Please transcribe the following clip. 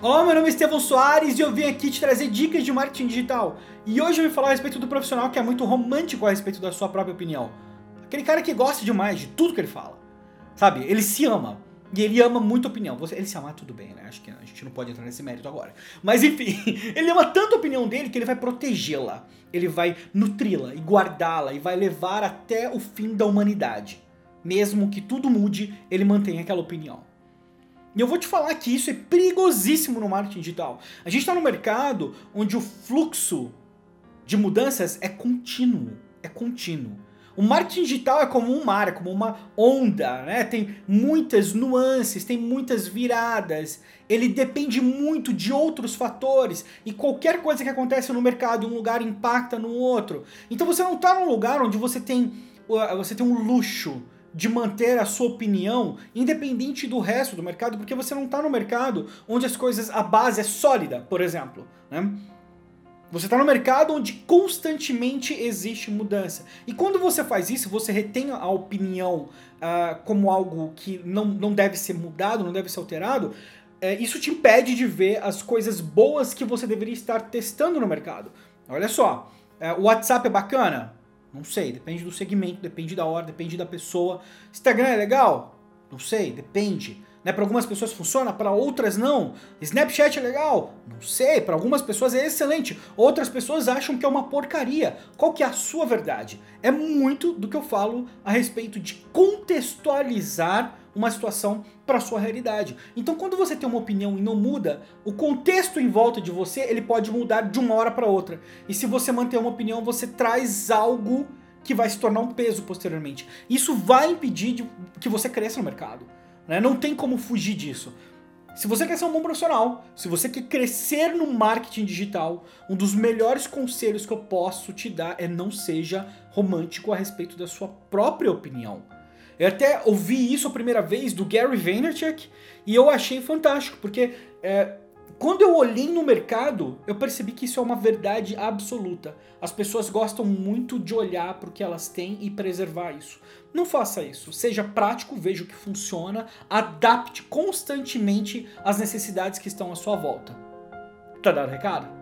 Olá, meu nome é Estevão Soares e eu vim aqui te trazer dicas de marketing digital. E hoje eu vim falar a respeito do profissional que é muito romântico a respeito da sua própria opinião. Aquele cara que gosta demais de tudo que ele fala. Sabe? Ele se ama. E ele ama muito opinião. Ele se amar, tudo bem, né? Acho que a gente não pode entrar nesse mérito agora. Mas enfim, ele ama tanto a opinião dele que ele vai protegê-la. Ele vai nutri-la e guardá-la e vai levar até o fim da humanidade. Mesmo que tudo mude, ele mantém aquela opinião. E eu vou te falar que isso é perigosíssimo no marketing digital. A gente está no mercado onde o fluxo de mudanças é contínuo. É contínuo. O marketing digital é como um mar, é como uma onda, né? Tem muitas nuances, tem muitas viradas. Ele depende muito de outros fatores e qualquer coisa que acontece no mercado em um lugar impacta no outro. Então você não está num lugar onde você tem você tem um luxo de manter a sua opinião independente do resto do mercado, porque você não está no mercado onde as coisas, a base é sólida, por exemplo. Né? Você está no mercado onde constantemente existe mudança. E quando você faz isso, você retém a opinião uh, como algo que não, não deve ser mudado, não deve ser alterado. Uh, isso te impede de ver as coisas boas que você deveria estar testando no mercado. Olha só, uh, o WhatsApp é bacana? Não sei, depende do segmento, depende da hora, depende da pessoa. Instagram é legal? Não sei, depende. Né, para algumas pessoas funciona, para outras não. Snapchat é legal? Não sei, para algumas pessoas é excelente. Outras pessoas acham que é uma porcaria. Qual que é a sua verdade? É muito do que eu falo a respeito de contextualizar uma situação para sua realidade. Então, quando você tem uma opinião e não muda, o contexto em volta de você ele pode mudar de uma hora para outra. E se você manter uma opinião, você traz algo que vai se tornar um peso posteriormente. Isso vai impedir de que você cresça no mercado. Né? Não tem como fugir disso. Se você quer ser um bom profissional, se você quer crescer no marketing digital, um dos melhores conselhos que eu posso te dar é não seja romântico a respeito da sua própria opinião. Eu até ouvi isso a primeira vez do Gary Vaynerchuk e eu achei fantástico, porque é, quando eu olhei no mercado, eu percebi que isso é uma verdade absoluta. As pessoas gostam muito de olhar para o que elas têm e preservar isso. Não faça isso. Seja prático, veja o que funciona, adapte constantemente às necessidades que estão à sua volta. Tá dado o recado?